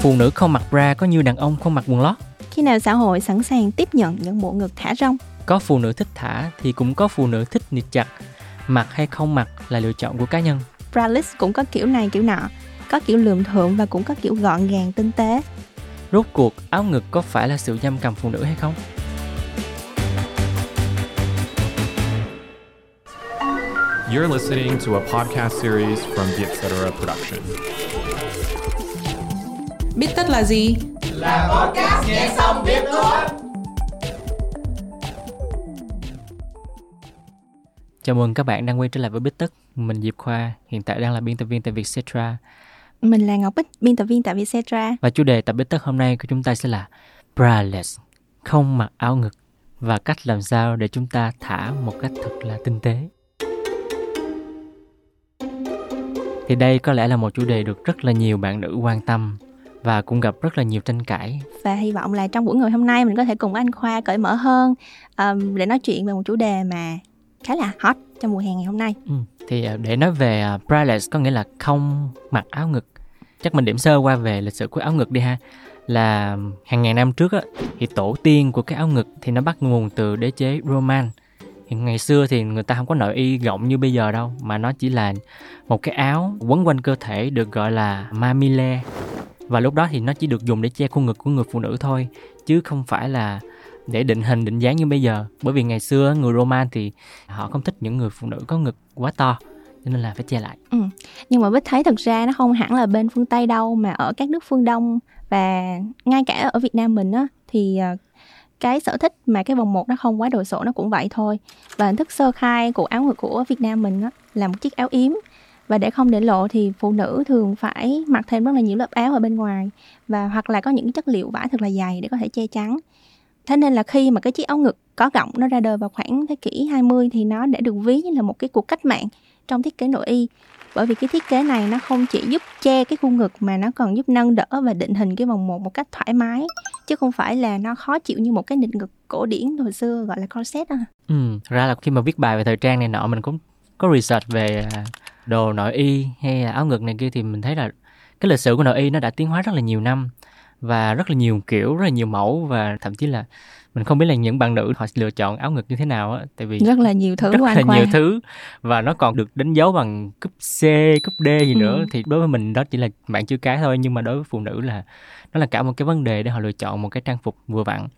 phụ nữ không mặc bra có như đàn ông không mặc quần lót Khi nào xã hội sẵn sàng tiếp nhận những bộ ngực thả rông? có phụ nữ thích thả thì cũng có phụ nữ thích nịt chặt mặc hay không mặc là lựa chọn của cá nhân Braless cũng có kiểu này kiểu nọ, có kiểu lượm thượng và cũng có kiểu gọn gàng tinh tế. rốt cuộc áo ngực có phải là sự giam cầm phụ nữ hay không You're listening to a podcast series from the Etc. Production. Biết tất là gì? chào mừng các bạn đang quay trở lại với Bích Tất. Mình Diệp Khoa hiện tại đang là biên tập viên tại Vietcetera. Mình là Ngọc Bích, biên tập viên tại Vietcetera. và chủ đề tập Bích Tất hôm nay của chúng ta sẽ là braless không mặc áo ngực và cách làm sao để chúng ta thả một cách thật là tinh tế. Thì đây có lẽ là một chủ đề được rất là nhiều bạn nữ quan tâm và cũng gặp rất là nhiều tranh cãi Và hy vọng là trong buổi ngồi hôm nay mình có thể cùng anh Khoa cởi mở hơn um, để nói chuyện về một chủ đề mà khá là hot trong mùa hè ngày hôm nay. Ừ. Thì à, để nói về à, braless có nghĩa là không mặc áo ngực. Chắc mình điểm sơ qua về lịch sử của áo ngực đi ha. Là hàng ngàn năm trước á, thì tổ tiên của cái áo ngực thì nó bắt nguồn từ đế chế Roman. Thì ngày xưa thì người ta không có nội y rộng như bây giờ đâu mà nó chỉ là một cái áo quấn quanh cơ thể được gọi là mamile và lúc đó thì nó chỉ được dùng để che khuôn ngực của người phụ nữ thôi, chứ không phải là để định hình, định dáng như bây giờ. Bởi vì ngày xưa người Roman thì họ không thích những người phụ nữ có ngực quá to, cho nên là phải che lại. Ừ, nhưng mà Bích thấy thực ra nó không hẳn là bên phương Tây đâu, mà ở các nước phương Đông. Và ngay cả ở Việt Nam mình á, thì à, cái sở thích mà cái vòng một nó không quá đồ sộ, nó cũng vậy thôi. Và hình thức sơ khai của áo ngực của Việt Nam mình á, là một chiếc áo yếm và để không để lộ thì phụ nữ thường phải mặc thêm rất là nhiều lớp áo ở bên ngoài. Và hoặc là có những chất liệu vải thật là dày để có thể che chắn. Thế nên là khi mà cái chiếc áo ngực có gọng nó ra đời vào khoảng thế kỷ 20 thì nó đã được ví như là một cái cuộc cách mạng trong thiết kế nội y. Bởi vì cái thiết kế này nó không chỉ giúp che cái khu ngực mà nó còn giúp nâng đỡ và định hình cái vòng một một cách thoải mái. Chứ không phải là nó khó chịu như một cái nịt ngực cổ điển hồi xưa gọi là corset à. ừ ra là khi mà viết bài về thời trang này nọ mình cũng có research về à, đồ nội y hay là áo ngực này kia thì mình thấy là cái lịch sử của nội y nó đã tiến hóa rất là nhiều năm và rất là nhiều kiểu rất là nhiều mẫu và thậm chí là mình không biết là những bạn nữ họ lựa chọn áo ngực như thế nào á tại vì rất là nhiều thứ rất là khoa nhiều thứ và nó còn được đánh dấu bằng cúp C, cúp D gì nữa Ừ. thì đối với mình đó chỉ là bạn chữ cái thôi nhưng mà đối với phụ nữ là nó là cả một cái vấn đề để họ lựa chọn một cái trang phục vừa vặn.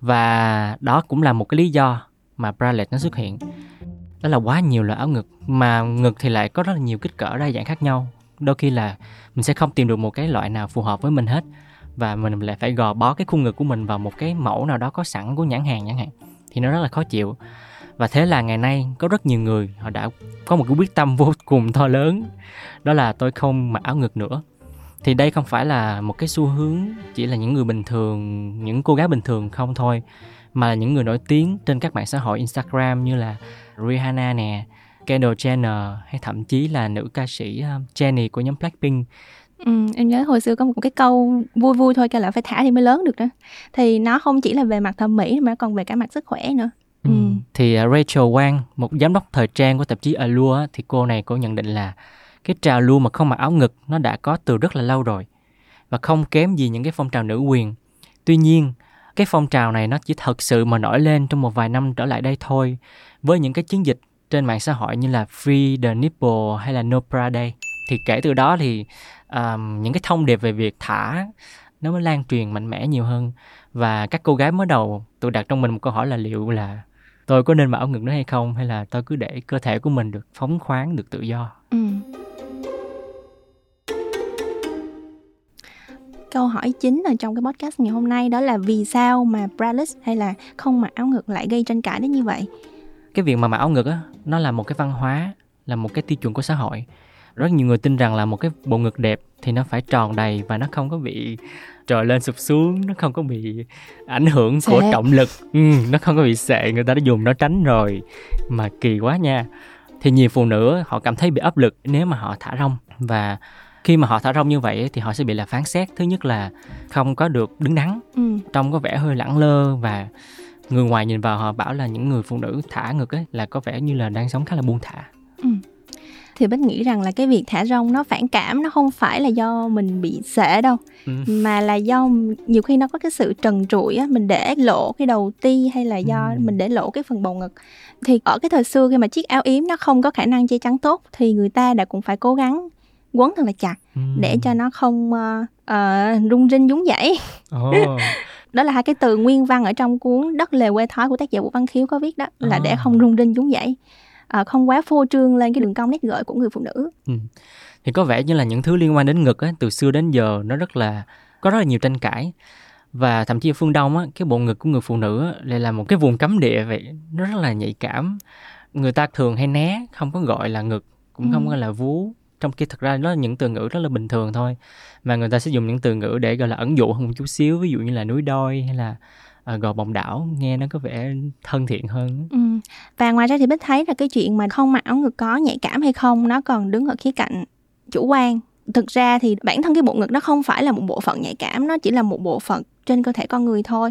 Và đó cũng là một cái lý do mà bralette nó xuất hiện đó là quá nhiều loại áo ngực, mà ngực thì lại có rất là nhiều kích cỡ đa dạng khác nhau. Đôi khi là mình sẽ không tìm được một cái loại nào phù hợp với mình hết, và mình lại phải gò bó cái khuôn ngực của mình vào một cái mẫu nào đó có sẵn của nhãn hàng chẳng hạn, thì nó rất là khó chịu. Và thế là ngày nay có rất nhiều người họ đã có một cái quyết tâm vô cùng to lớn, đó là tôi không mặc áo ngực nữa. Thì đây không phải là một cái xu hướng chỉ là những người bình thường, những cô gái bình thường không thôi mà là những người nổi tiếng trên các mạng xã hội Instagram như là Rihanna nè Kendall Jenner hay thậm chí là nữ ca sĩ uh, Jennie của nhóm Blackpink Ừ, em nhớ hồi xưa có một cái câu vui vui thôi kêu là phải thả thì mới lớn được đó thì nó không chỉ là về mặt thẩm mỹ mà còn về cả mặt sức khỏe nữa Ừ. Ừ. Thì uh, Rachel Wang, một giám đốc thời trang của tạp chí Allure, thì cô này cô nhận định là cái trào lưu mà không mặc áo ngực nó đã có từ rất là lâu rồi và không kém gì những cái phong trào nữ quyền. Tuy nhiên, cái phong trào này nó chỉ thật sự mà nổi lên trong một vài năm trở lại đây thôi với những cái chiến dịch trên mạng xã hội như là Free the Nipple hay là No Bra Day. Thì kể từ đó thì um, những cái thông điệp về việc thả nó mới lan truyền mạnh mẽ nhiều hơn và các cô gái mới đầu tôi đặt trong mình một câu hỏi là liệu là tôi có nên mặc áo ngực nữa hay không hay là tôi cứ để cơ thể của mình được phóng khoáng được tự do Ừ. Câu hỏi chính ở trong cái podcast ngày hôm nay đó là vì sao mà braless hay là không mặc áo ngực lại gây tranh cãi đến như vậy? cái việc mà mặc áo ngực á nó là một cái văn hóa là một cái tiêu chuẩn của xã hội. Rất nhiều người tin rằng là một cái bộ ngực đẹp thì nó phải tròn đầy và nó không có bị trồi lên sụp xuống nó không có bị ảnh hưởng của Xệ. trọng lực. Ừ, nó không có bị sệ người ta đã dùng nó tránh rồi. Mà kỳ quá nha. Thì nhiều phụ nữ họ cảm thấy bị áp lực nếu mà họ thả rong và khi mà họ thả rong như vậy thì họ sẽ bị là phán xét thứ nhất là không có được đứng đắn Ừ. trông có vẻ hơi lẳng lơ và người ngoài nhìn vào họ bảo là những người phụ nữ thả ngực ấy là có vẻ như là đang sống khá là buông thả thì bích nghĩ rằng là cái việc thả rong nó phản cảm nó không phải là do mình bị sệ đâu Ừ. mà là do nhiều khi nó có cái sự trần trụi á mình để lộ cái đầu ti hay là do Ừ. mình để lộ cái phần bầu ngực thì ở cái thời xưa khi mà chiếc áo yếm nó không có khả năng che chắn tốt thì người ta đã cũng phải cố gắng quấn thật là chặt Ừ. để cho nó không ờ, ờ, rung rinh nhún nhảy Ồ. đó là hai cái từ nguyên văn ở trong cuốn đất lề quê thói của tác giả vũ văn khiếu có viết đó là để À. không rung rinh nhún nhảy Ờ, không quá phô trương lên cái đường cong nét gợi của người phụ nữ thì có vẻ như là những thứ liên quan đến ngực á, từ xưa đến giờ nó rất là có rất là nhiều tranh cãi và thậm chí ở phương đông á, cái bộ ngực của người phụ nữ á, lại là một cái vùng cấm địa vậy nó rất là nhạy cảm người ta thường hay né không có gọi là ngực cũng không Ừ. gọi là vú trong khi thật ra nó là những từ ngữ rất là bình thường thôi mà người ta sẽ dùng những từ ngữ để gọi là ẩn dụ hơn một chút xíu ví dụ như là núi đôi hay là à, gò bồng đảo nghe nó có vẻ thân thiện hơn Ừ. Và ngoài ra thì Bích thấy là cái chuyện mà không mặc áo ngực có nhạy cảm hay không nó còn đứng ở khía cạnh chủ quan. Thực ra thì bản thân cái bộ ngực nó không phải là một bộ phận nhạy cảm, nó chỉ là một bộ phận trên cơ thể con người thôi.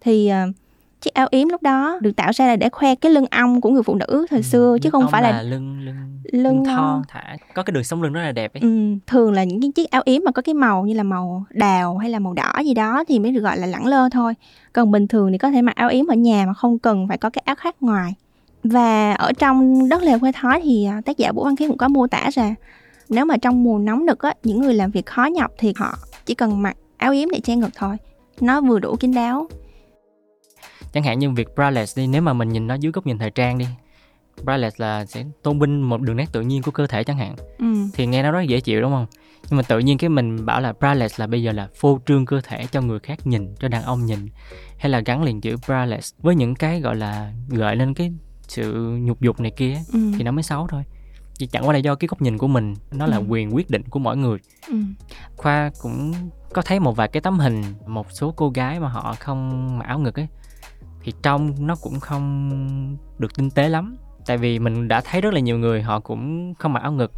Thì uh, chiếc áo yếm lúc đó được tạo ra là để khoe cái lưng ong của người phụ nữ thời xưa chứ Lưng không phải là lưng lưng lưng, lưng thon thả có cái đường sống lưng rất là đẹp ấy Ừ, thường là những chiếc áo yếm mà có cái màu như là màu đào hay là màu đỏ gì đó thì mới được gọi là lẳng lơ thôi. Còn bình thường thì có thể mặc áo yếm ở nhà mà không cần phải có cái áo khác ngoài. Và ở trong đất lều quê thói thì à, tác giả Vũ Văn Khiết cũng có mô tả ra nếu mà trong mùa nóng nực á, những người làm việc khó nhọc thì họ chỉ cần mặc áo yếm để che ngực thôi. Nó vừa đủ kín đáo. Chẳng hạn như việc bralette đi nếu mà mình nhìn nó dưới góc nhìn thời trang đi bralette là sẽ tôn vinh một đường nét tự nhiên của cơ thể chẳng hạn Ừ. thì nghe nó rất dễ chịu đúng không nhưng mà tự nhiên cái mình bảo là bralette là bây giờ là phô trương cơ thể cho người khác nhìn cho đàn ông nhìn hay là gắn liền chữ bralette với những cái gọi là gợi lên cái sự nhục dục này kia Ừ. thì nó mới xấu thôi chỉ chẳng qua là do cái góc nhìn của mình nó là Ừ. quyền quyết định của mỗi người Ừ. khoa cũng có thấy một vài cái tấm hình một số cô gái mà họ không mặc áo ngực ấy thì trông nó cũng không được tinh tế lắm tại vì mình đã thấy rất là nhiều người họ cũng không mặc áo ngực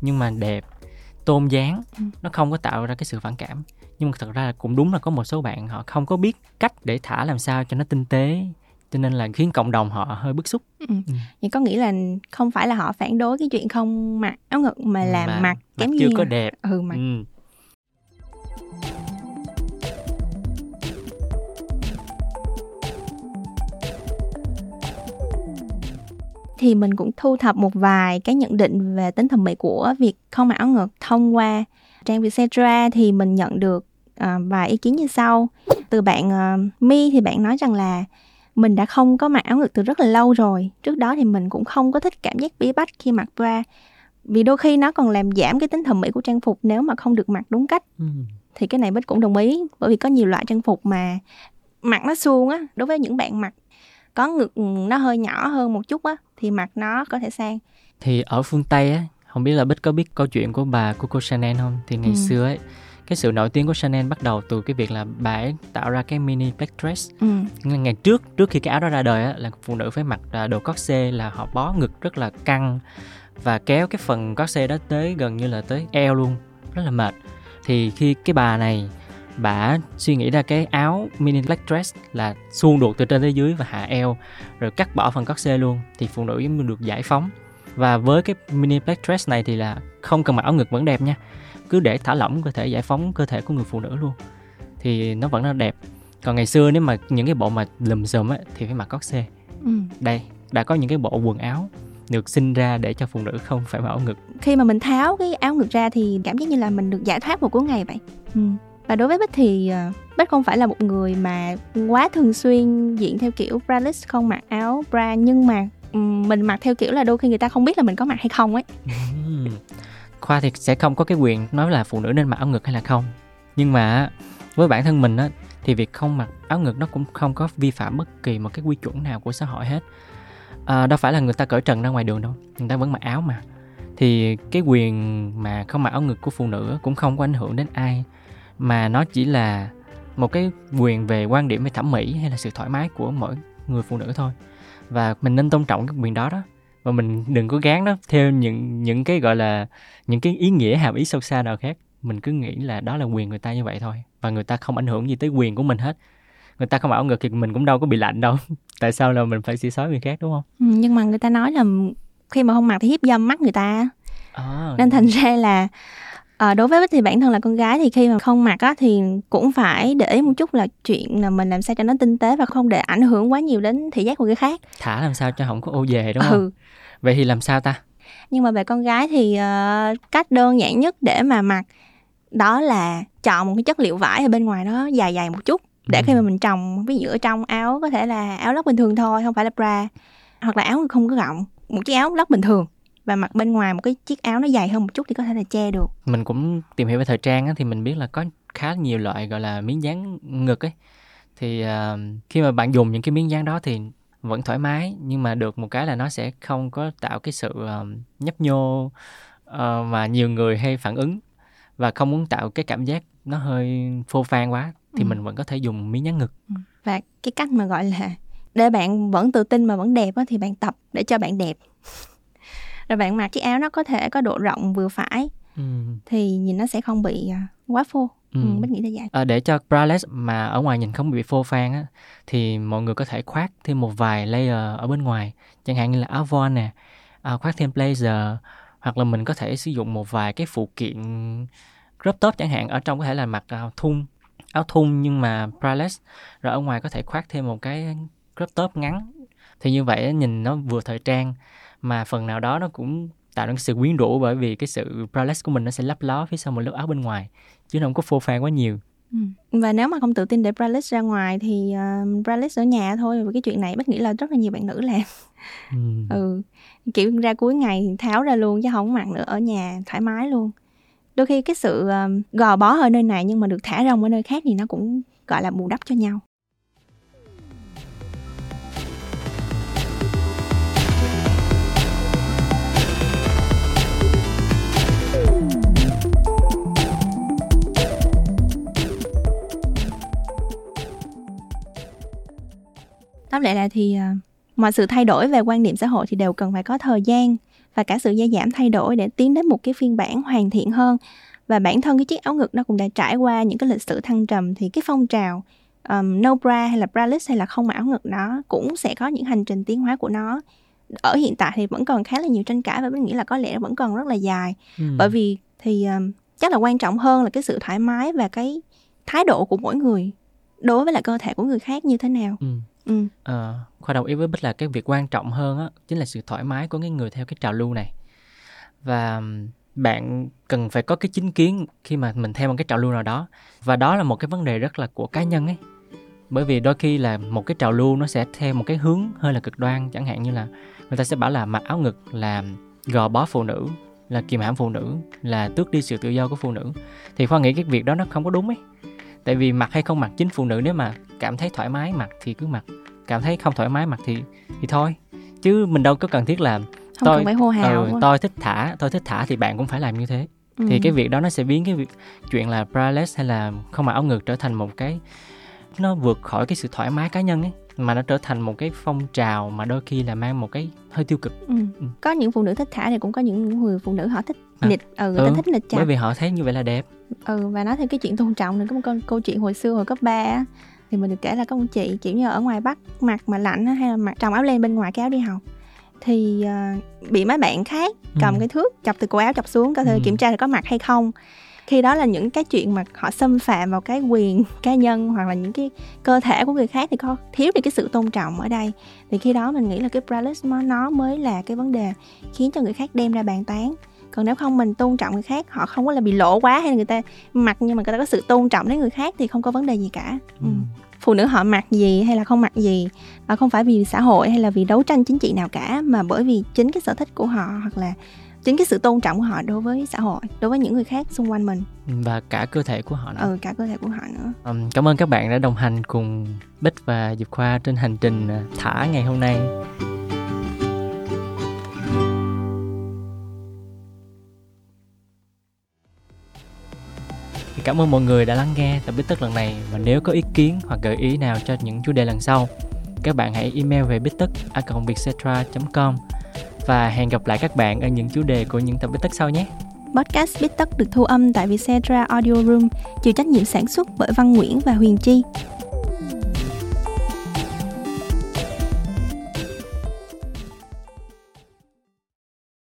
nhưng mà đẹp tôn dáng Ừ. nó không có tạo ra cái sự phản cảm nhưng mà thật ra là cũng đúng là có một số bạn họ không có biết cách để thả làm sao cho nó tinh tế cho nên là khiến cộng đồng họ hơi bức xúc Ừ. Vậy có nghĩa là không phải là họ phản đối cái chuyện không mặc áo ngực mà là Mà mặc kém chưa duyên. có đẹp Ừ mặc ừ. Thì mình cũng thu thập một vài cái nhận định về tính thẩm mỹ của việc không mặc áo ngực. Thông qua trang Vietcetera thì mình nhận được à, vài ý kiến như sau. Từ bạn à, My thì bạn nói rằng là mình đã không có mặc áo ngực từ rất là lâu rồi. Trước đó thì mình cũng không có thích cảm giác bí bách khi mặc bra vì đôi khi nó còn làm giảm cái tính thẩm mỹ của trang phục nếu mà không được mặc đúng cách. Ừ. thì cái này Bích cũng đồng ý bởi vì có nhiều loại trang phục mà mặc nó suông á đối với những bạn mặc có ngực nó hơi nhỏ hơn một chút á thì mặc nó có thể sang. Thì ở phương Tây á không biết là Bích có biết câu chuyện của bà Coco Chanel không? Thì ngày Ừ. xưa ấy cái sự nổi tiếng của Chanel bắt đầu từ cái việc là bà ấy tạo ra cái mini black dress. Ừ. Ngày- trước trước khi cái áo đó ra đời á là phụ nữ phải mặc à, đồ corset là họ bó ngực rất là căng và kéo cái phần corset đó tới gần như là tới eo luôn rất là mệt. Thì khi cái bà này bà suy nghĩ ra cái áo mini black dress là suông đuột từ trên tới dưới và hạ eo rồi cắt bỏ phần corset luôn thì phụ nữ giống như được giải phóng. Và với cái mini black dress này thì là không cần mặc áo ngực vẫn đẹp nha cứ để thả lỏng cơ thể giải phóng cơ thể của người phụ nữ luôn thì nó vẫn là đẹp. Còn ngày xưa nếu mà những cái bộ mà lùm xùm á thì phải mặc corset ừ. Đây đã có những cái bộ quần áo được sinh ra để cho phụ nữ không phải mặc áo ngực. Khi mà mình tháo cái áo ngực ra thì cảm giác như là mình được giải thoát một cuối ngày vậy. Ừ và đối với Bích thì ờ, Bích không phải là một người mà quá thường xuyên diện theo kiểu braless không mặc áo bra nhưng mà mình mặc theo kiểu là đôi khi người ta không biết là mình có mặc hay không ấy. Khoa thì sẽ không có cái quyền nói là phụ nữ nên mặc áo ngực hay là không. Nhưng mà với bản thân mình á thì việc không mặc áo ngực nó cũng không có vi phạm bất kỳ một cái quy chuẩn nào của xã hội hết. À, đâu phải là người ta cởi trần ra ngoài đường đâu người ta vẫn mặc áo mà. Thì cái quyền mà không mặc áo ngực của phụ nữ cũng không có ảnh hưởng đến ai mà nó chỉ là một cái quyền về quan điểm về thẩm mỹ hay là sự thoải mái của mỗi người phụ nữ thôi. Và mình nên tôn trọng cái quyền đó đó. Và mình đừng có gán nó theo những những cái gọi là những cái ý nghĩa hàm ý sâu xa nào khác. Mình cứ nghĩ là đó là quyền người ta như vậy thôi. Và người ta không ảnh hưởng gì tới quyền của mình hết. Người ta không áo ngực thì mình cũng đâu có bị lạnh đâu. Tại sao là mình phải xỉ xói người khác đúng không? Ừ, nhưng mà người ta nói là khi mà không mặc thì hiếp dâm mắt người ta à, nên thành ra là à, đối với thì bản thân là con gái thì khi mà không mặc á thì cũng phải để ý một chút là chuyện là mình làm sao cho nó tinh tế và không để ảnh hưởng quá nhiều đến thị giác của người khác. Thả làm sao cho không có ô về đúng không? Ừ. Vậy thì làm sao ta? Nhưng mà về con gái thì uh, cách đơn giản nhất để mà mặc đó là chọn một cái chất liệu vải ở bên ngoài nó dài dài một chút để Ừ. khi mà mình trồng ví dụ ở trong áo có thể là áo lót bình thường thôi không phải là bra hoặc là áo không có gọng một chiếc áo lót bình thường và mặc bên ngoài một cái chiếc áo nó dài hơn một chút thì có thể là che được. Mình cũng tìm hiểu về thời trang á, thì mình biết là có khá nhiều loại gọi là miếng dán ngực ấy. Thì à, khi mà bạn dùng những cái miếng dán đó thì vẫn thoải mái nhưng mà được một cái là nó sẽ không có tạo cái sự à, nhấp nhô à, mà nhiều người hay phản ứng và không muốn tạo cái cảm giác nó hơi phô phan quá thì Ừ. mình vẫn có thể dùng miếng dán ngực. Và cái cách mà gọi là để bạn vẫn tự tin mà vẫn đẹp á, thì bạn tập để cho bạn đẹp rồi bạn mặc chiếc áo nó có thể có độ rộng vừa phải. Ừ. thì nhìn nó sẽ không bị à, quá phô. Ừ. ừ. Nghĩ là vậy. À, để cho braless mà ở ngoài nhìn không bị phô phan á thì mọi người có thể khoác thêm một vài layer ở bên ngoài. Chẳng hạn như là áo von nè à, khoác thêm blazer hoặc là mình có thể sử dụng một vài cái phụ kiện crop top chẳng hạn. Ở trong có thể là mặc áo thun áo thun nhưng mà braless. Rồi ở ngoài có thể khoác thêm một cái crop top ngắn. Thì như vậy nhìn nó vừa thời trang mà phần nào đó nó cũng tạo nên sự quyến rũ bởi vì cái sự braless của mình nó sẽ lấp ló phía sau một lớp áo bên ngoài chứ nó không có phô phan quá nhiều Ừ. Và nếu mà không tự tin để braless ra ngoài thì uh, braless ở nhà thôi. Và cái chuyện này Bích nghĩ là rất là nhiều bạn nữ làm. Ừ. Ừ. Kiểu ra cuối ngày thì tháo ra luôn chứ không mặc nữa ở nhà thoải mái luôn. Đôi khi cái sự um, gò bó ở nơi này nhưng mà được thả rông ở nơi khác thì nó cũng gọi là bù đắp cho nhau. Tóm lại là thì à, mọi sự thay đổi về quan niệm xã hội thì đều cần phải có thời gian và cả sự gia giảm thay đổi để tiến đến một cái phiên bản hoàn thiện hơn và bản thân cái chiếc áo ngực nó cũng đã trải qua những cái lịch sử thăng trầm thì cái phong trào um, no bra hay là braless hay là không mặc áo ngực nó cũng sẽ có những hành trình tiến hóa của nó ở hiện tại thì vẫn còn khá là nhiều tranh cãi và mình nghĩ là có lẽ vẫn còn rất là dài Ừ. bởi vì thì um, chắc là quan trọng hơn là cái sự thoải mái và cái thái độ của mỗi người đối với lại cơ thể của người khác như thế nào Ừ ừ. Ờ, Khoa đồng ý với Bích là cái việc quan trọng hơn á chính là sự thoải mái của cái người theo cái trào lưu này. Và bạn cần phải có cái chính kiến khi mà mình theo một cái trào lưu nào đó. Và đó là một cái vấn đề rất là của cá nhân ấy. Bởi vì đôi khi là một cái trào lưu nó sẽ theo một cái hướng hơi là cực đoan chẳng hạn như là người ta sẽ bảo là mặc áo ngực là gò bó phụ nữ là kiềm hãm phụ nữ là tước đi sự tự do của phụ nữ. Thì khoa nghĩ cái việc đó nó không có đúng ấy tại vì mặc hay không mặc chính phụ nữ nếu mà cảm thấy thoải mái mặc thì cứ mặc cảm thấy không thoải mái mặc thì thì thôi chứ mình đâu có cần thiết là không Tôi- cần phải hô hào ừ, quá. tôi thích thả tôi thích thả thì bạn cũng phải làm như thế Ừ. thì cái việc đó nó sẽ biến cái việc chuyện là braless hay là không mặc áo ngực trở thành một cái nó vượt khỏi cái sự thoải mái cá nhân ấy mà nó trở thành một cái phong trào mà đôi khi là mang một cái hơi tiêu cực Ừ. có những phụ nữ thích thả thì cũng có những người phụ nữ họ thích À. nịt ừ, người ta Ừ, thích nịt chặt bởi vì họ thấy như vậy là đẹp ừ và nói thêm cái chuyện tôn trọng nữa có một câu, câu chuyện hồi xưa hồi cấp 3 á, thì mình được kể là có một chị kiểu như ở ngoài bắc mặc mà lạnh hay là mặc tròng áo len bên ngoài cái áo đi học thì à, bị mấy bạn khác cầm Ừ. cái thước chọc từ cổ áo chọc xuống có thể Ừ. kiểm tra là có mặc hay không khi đó là những cái chuyện mà họ xâm phạm vào cái quyền cá nhân hoặc là những cái cơ thể của người khác thì có thiếu đi cái sự tôn trọng ở đây. Thì khi đó mình nghĩ là cái braless nó mới là cái vấn đề khiến cho người khác đem ra bàn tán. Còn nếu không mình tôn trọng người khác họ không có là bị lộ quá hay là người ta mặc nhưng mà người ta có sự tôn trọng đến người khác thì không có vấn đề gì cả. Ừ. phụ nữ họ mặc gì hay là không mặc gì à, không phải vì xã hội hay là vì đấu tranh chính trị nào cả mà bởi vì chính cái sở thích của họ hoặc là chính cái sự tôn trọng của họ đối với xã hội đối với những người khác xung quanh mình. Và cả cơ thể của họ nữa. Ừ cả cơ thể của họ nữa. Ừm, cảm ơn các bạn đã đồng hành cùng Bích và Diệp Khoa trên hành trình à, thả ngày hôm nay. Cảm ơn mọi người đã lắng nghe tập Bích Tất lần này và nếu có ý kiến hoặc gợi ý nào cho những chủ đề lần sau, các bạn hãy email về bích tất com và hẹn gặp lại các bạn ở những chủ đề của những tập Bích Tất sau nhé. podcast Bít Tất được thu âm tại Vietcetera Audio Room, chịu trách nhiệm sản xuất bởi Văn Nguyễn và Huyền Chi